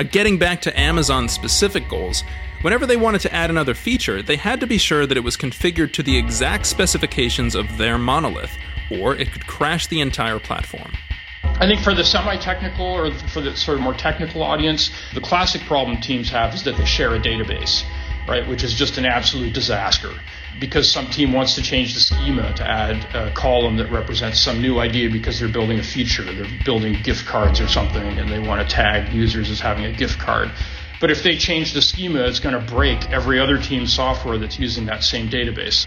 Now, getting back to Amazon's specific goals, whenever they wanted to add another feature, they had to be sure that it was configured to the exact specifications of their monolith, or it could crash the entire platform. I think for the semi-technical or for the sort of more technical audience, the classic problem teams have is that they share a database, right, which is just an absolute disaster because some team wants to change the schema to add a column that represents some new idea because they're building a feature, they're building gift cards or something, and they want to tag users as having a gift card. But if they change the schema, it's going to break every other team's software that's using that same database.